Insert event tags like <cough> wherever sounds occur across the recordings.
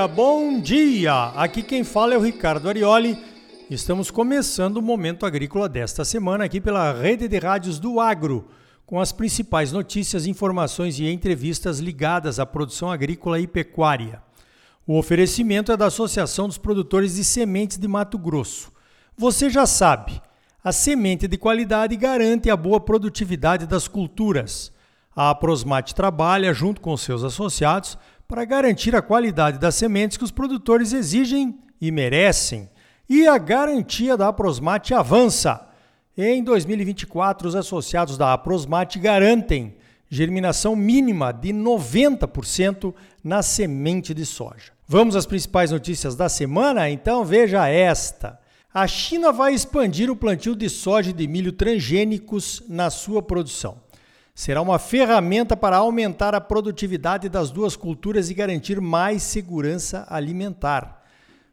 dia, bom dia! Aqui quem fala é o Ricardo Arioli. Estamos começando o Momento Agrícola desta semana aqui pela Rede de Rádios do Agro, com as principais notícias, informações e entrevistas ligadas à produção agrícola e pecuária. O oferecimento é da Associação dos Produtores de Sementes de Mato Grosso. Você já sabe, a semente de qualidade garante a boa produtividade das culturas. A Prosmate trabalha, junto com seus associados, para garantir a qualidade das sementes que os produtores exigem e merecem. E a garantia da Aprosmate avança. Em 2024, os associados da Aprosmate garantem germinação mínima de 90% na semente de soja. Vamos às principais notícias da semana? Então veja esta. A China vai expandir o plantio de soja e de milho transgênicos na sua produção será uma ferramenta para aumentar a produtividade das duas culturas e garantir mais segurança alimentar.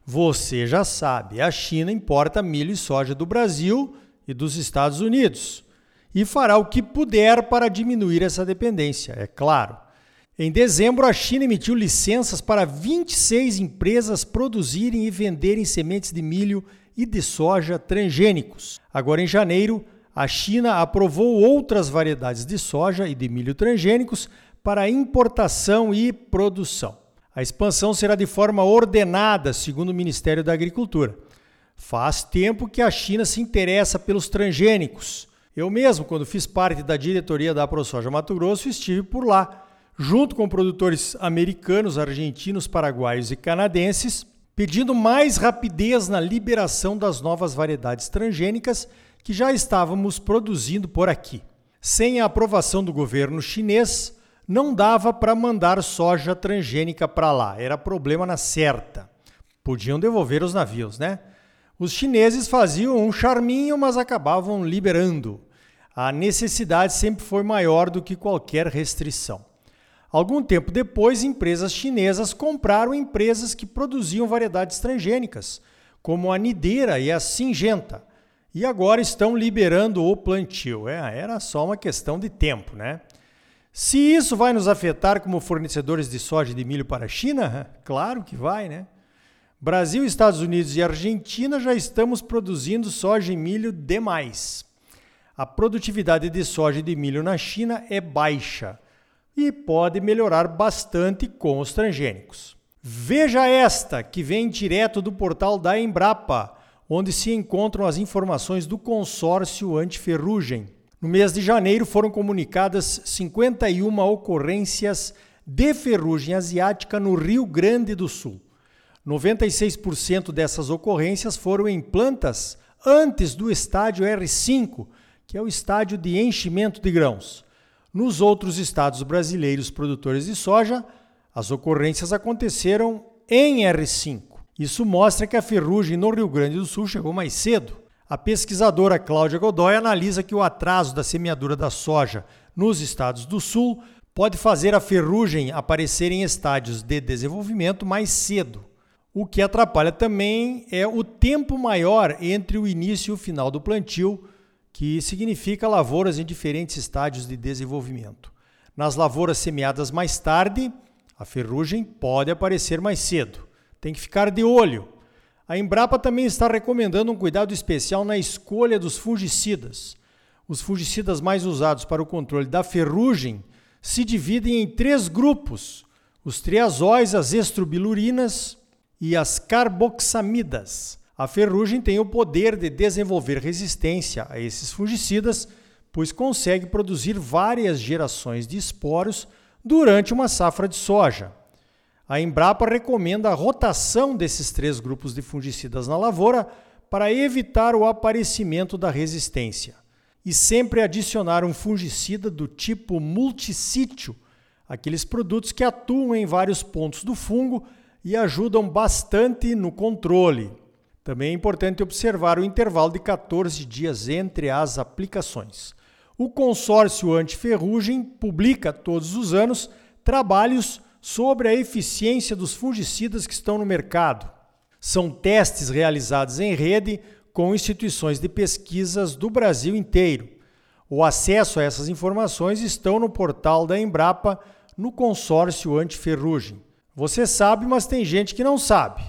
Você já sabe, a China importa milho e soja do Brasil e dos Estados Unidos e fará o que puder para diminuir essa dependência, é claro. Em dezembro, a China emitiu licenças para 26 empresas produzirem e venderem sementes de milho e de soja transgênicos. Agora, em janeiro, a China aprovou outras variedades de soja e de milho transgênicos para importação e produção. A expansão será de forma ordenada, segundo o Ministério da Agricultura. Faz tempo que a China se interessa pelos transgênicos. Eu mesmo, quando fiz parte da diretoria da ProSoja Mato Grosso, estive por lá, junto com produtores americanos, argentinos, paraguaios e canadenses, pedindo mais rapidez na liberação das novas variedades transgênicas que já estávamos produzindo por aqui. Sem a aprovação do governo chinês, não dava para mandar soja transgênica para lá, era problema na certa. Podiam devolver os navios, né? Os chineses faziam um charminho, mas acabavam liberando. A necessidade sempre foi maior do que qualquer restrição. Algum tempo depois, empresas chinesas compraram empresas que produziam variedades transgênicas, como a Nideira e a Singenta, e agora estão liberando o plantio. É, era só uma questão de tempo, né? Se isso vai nos afetar como fornecedores de soja e de milho para a China, claro que vai, né? Brasil, Estados Unidos e Argentina já estamos produzindo soja e milho demais. A produtividade de soja e de milho na China é baixa e pode melhorar bastante com os transgênicos. Veja esta que vem direto do portal da Embrapa onde se encontram as informações do consórcio antiferrugem. No mês de janeiro foram comunicadas 51 ocorrências de ferrugem asiática no Rio Grande do Sul. 96% dessas ocorrências foram em plantas antes do estádio R5, que é o estádio de enchimento de grãos. Nos outros estados brasileiros produtores de soja, as ocorrências aconteceram em R5. Isso mostra que a ferrugem no Rio Grande do Sul chegou mais cedo. A pesquisadora Cláudia Godoy analisa que o atraso da semeadura da soja nos estados do Sul pode fazer a ferrugem aparecer em estádios de desenvolvimento mais cedo. O que atrapalha também é o tempo maior entre o início e o final do plantio, que significa lavouras em diferentes estádios de desenvolvimento. Nas lavouras semeadas mais tarde, a ferrugem pode aparecer mais cedo. Tem que ficar de olho. A Embrapa também está recomendando um cuidado especial na escolha dos fungicidas. Os fungicidas mais usados para o controle da ferrugem se dividem em três grupos: os triazóis, as estrobilurinas e as carboxamidas. A ferrugem tem o poder de desenvolver resistência a esses fungicidas, pois consegue produzir várias gerações de esporos durante uma safra de soja. A Embrapa recomenda a rotação desses três grupos de fungicidas na lavoura para evitar o aparecimento da resistência. E sempre adicionar um fungicida do tipo multissítio, aqueles produtos que atuam em vários pontos do fungo e ajudam bastante no controle. Também é importante observar o intervalo de 14 dias entre as aplicações. O consórcio antiferrugem publica todos os anos trabalhos sobre a eficiência dos fungicidas que estão no mercado. São testes realizados em rede com instituições de pesquisas do Brasil inteiro. O acesso a essas informações estão no portal da Embrapa no consórcio antiferrugem. Você sabe, mas tem gente que não sabe.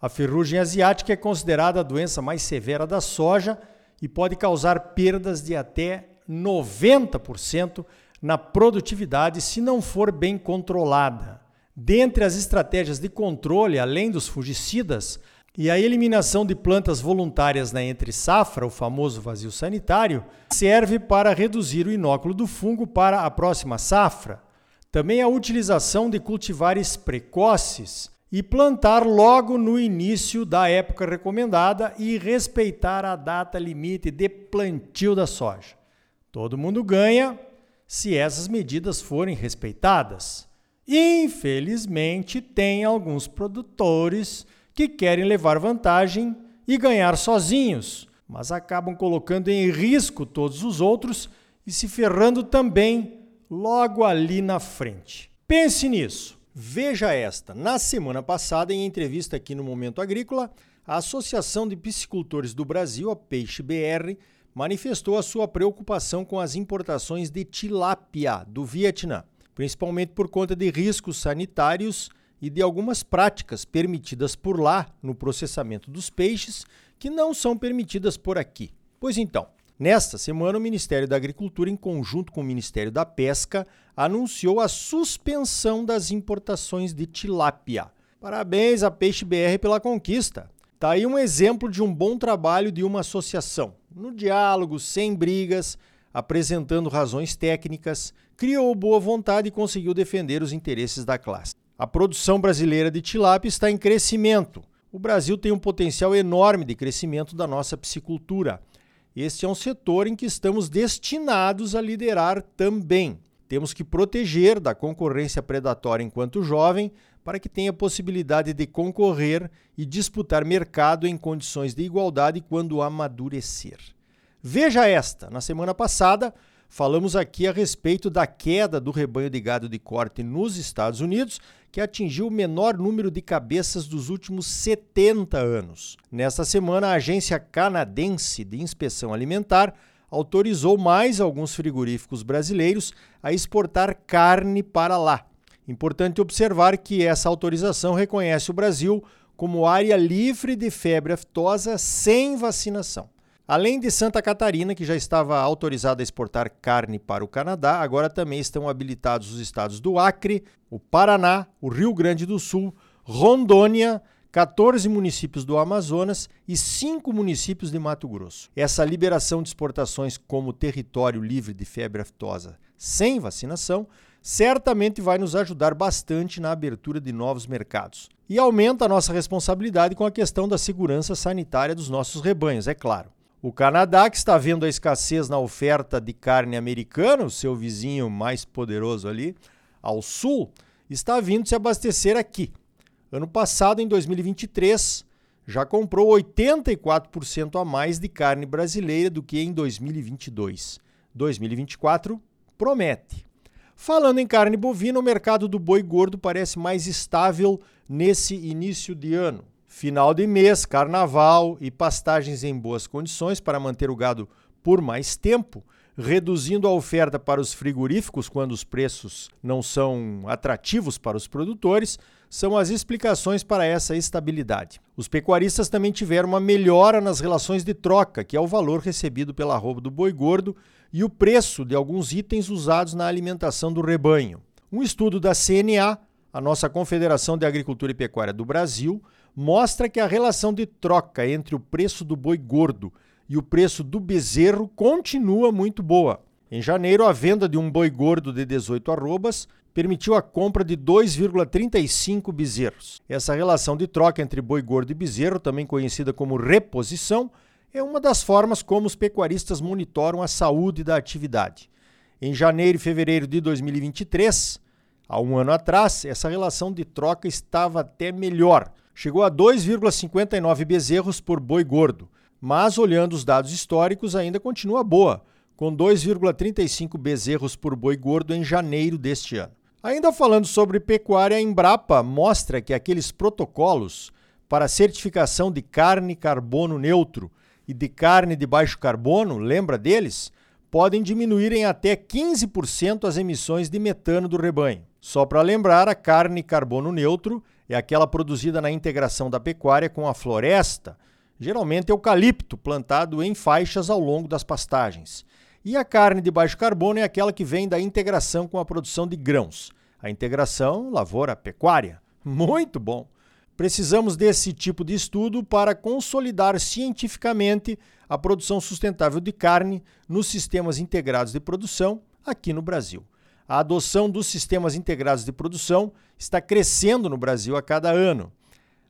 A ferrugem asiática é considerada a doença mais severa da soja e pode causar perdas de até 90% na produtividade se não for bem controlada. Dentre as estratégias de controle, além dos fungicidas, e a eliminação de plantas voluntárias na entre-safra, o famoso vazio sanitário, serve para reduzir o inóculo do fungo para a próxima safra. Também a utilização de cultivares precoces e plantar logo no início da época recomendada e respeitar a data limite de plantio da soja. Todo mundo ganha se essas medidas forem respeitadas. Infelizmente, tem alguns produtores que querem levar vantagem e ganhar sozinhos, mas acabam colocando em risco todos os outros e se ferrando também logo ali na frente. Pense nisso. Veja esta. Na semana passada, em entrevista aqui no Momento Agrícola, a Associação de Piscicultores do Brasil, a Peixe BR, manifestou a sua preocupação com as importações de tilápia do Vietnã, principalmente por conta de riscos sanitários e de algumas práticas permitidas por lá no processamento dos peixes que não são permitidas por aqui. Pois então, Nesta semana, o Ministério da Agricultura, em conjunto com o Ministério da Pesca, anunciou a suspensão das importações de tilápia. Parabéns a Peixe BR pela conquista. Tá aí um exemplo de um bom trabalho de uma associação. No diálogo, sem brigas, apresentando razões técnicas, criou boa vontade e conseguiu defender os interesses da classe. A produção brasileira de tilápia está em crescimento. O Brasil tem um potencial enorme de crescimento da nossa piscicultura. Este é um setor em que estamos destinados a liderar também. Temos que proteger da concorrência predatória enquanto jovem, para que tenha possibilidade de concorrer e disputar mercado em condições de igualdade quando amadurecer. Veja esta: na semana passada, falamos aqui a respeito da queda do rebanho de gado de corte nos Estados Unidos que atingiu o menor número de cabeças dos últimos 70 anos. Nesta semana, a Agência Canadense de Inspeção Alimentar autorizou mais alguns frigoríficos brasileiros a exportar carne para lá. Importante observar que essa autorização reconhece o Brasil como área livre de febre aftosa sem vacinação. Além de Santa Catarina, que já estava autorizada a exportar carne para o Canadá, agora também estão habilitados os estados do Acre, o Paraná, o Rio Grande do Sul, Rondônia, 14 municípios do Amazonas e 5 municípios de Mato Grosso. Essa liberação de exportações como território livre de febre aftosa sem vacinação certamente vai nos ajudar bastante na abertura de novos mercados. E aumenta a nossa responsabilidade com a questão da segurança sanitária dos nossos rebanhos, é claro. O Canadá, que está vendo a escassez na oferta de carne americana, o seu vizinho mais poderoso ali, ao sul, está vindo se abastecer aqui. Ano passado, em 2023, já comprou 84% a mais de carne brasileira do que em 2022. 2024 promete. Falando em carne bovina, o mercado do boi gordo parece mais estável nesse início de ano. Final de mês, carnaval e pastagens em boas condições para manter o gado por mais tempo, reduzindo a oferta para os frigoríficos quando os preços não são atrativos para os produtores, são as explicações para essa estabilidade. Os pecuaristas também tiveram uma melhora nas relações de troca, que é o valor recebido pela roupa do boi gordo e o preço de alguns itens usados na alimentação do rebanho. Um estudo da CNA, a nossa Confederação de Agricultura e Pecuária do Brasil, mostra que a relação de troca entre o preço do boi gordo e o preço do bezerro continua muito boa. Em janeiro, a venda de um boi gordo de 18 arrobas permitiu a compra de 2,35 bezerros. Essa relação de troca entre boi gordo e bezerro, também conhecida como reposição, é uma das formas como os pecuaristas monitoram a saúde da atividade. Em janeiro e fevereiro de 2023, há um ano atrás, essa relação de troca estava até melhor, chegou a 2,59 bezerros por boi gordo, mas olhando os dados históricos ainda continua boa, com 2,35 bezerros por boi gordo em janeiro deste ano. Ainda falando sobre pecuária, a Embrapa mostra que aqueles protocolos para certificação de carne carbono neutro e de carne de baixo carbono, lembra deles? Podem diminuir em até 15% as emissões de metano do rebanho. Só para lembrar, a carne carbono neutro é aquela produzida na integração da pecuária com a floresta, geralmente eucalipto, plantado em faixas ao longo das pastagens. E a carne de baixo carbono é aquela que vem da integração com a produção de grãos. A integração lavoura-pecuária. <laughs> Muito bom! Precisamos desse tipo de estudo para consolidar cientificamente a produção sustentável de carne nos sistemas integrados de produção aqui no Brasil. A adoção dos sistemas integrados de produção está crescendo no Brasil a cada ano.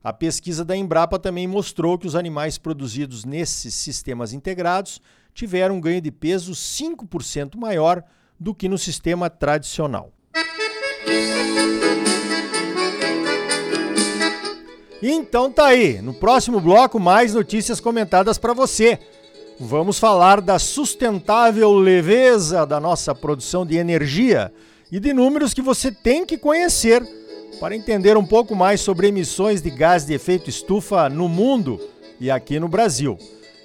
A pesquisa da Embrapa também mostrou que os animais produzidos nesses sistemas integrados tiveram um ganho de peso 5% maior do que no sistema tradicional. Então tá aí, no próximo bloco mais notícias comentadas para você. Vamos falar da sustentável leveza da nossa produção de energia e de números que você tem que conhecer para entender um pouco mais sobre emissões de gás de efeito estufa no mundo e aqui no Brasil.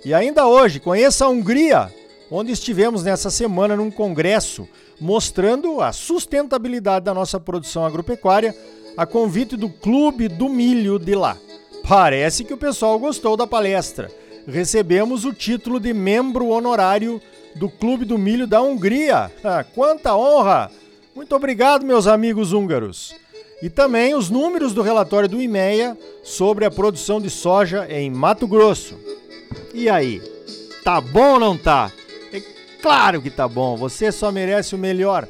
E ainda hoje, conheça a Hungria, onde estivemos nessa semana num congresso mostrando a sustentabilidade da nossa produção agropecuária a convite do Clube do Milho de lá. Parece que o pessoal gostou da palestra. Recebemos o título de membro honorário do Clube do Milho da Hungria. <laughs> Ah, quanta honra! Muito obrigado, meus amigos húngaros. E também os números do relatório do IMEA sobre a produção de soja em Mato Grosso. E aí, tá bom ou não tá? É claro que tá bom, você só merece o melhor.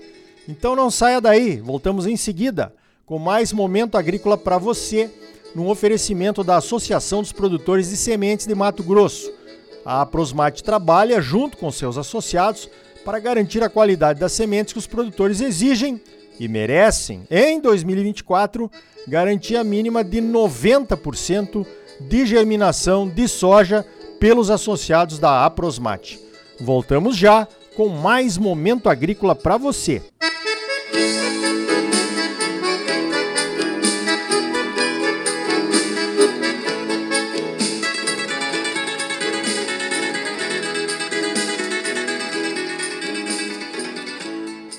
Então não saia daí, voltamos em seguida com mais momento agrícola para você, num oferecimento da Associação dos Produtores de Sementes de Mato Grosso. A Prosmate trabalha junto com seus associados para garantir a qualidade das sementes que os produtores exigem e merecem. Em 2024, garantia mínima de 90% de germinação de soja pelos associados da Aprosmate. Voltamos já com mais momento agrícola para você.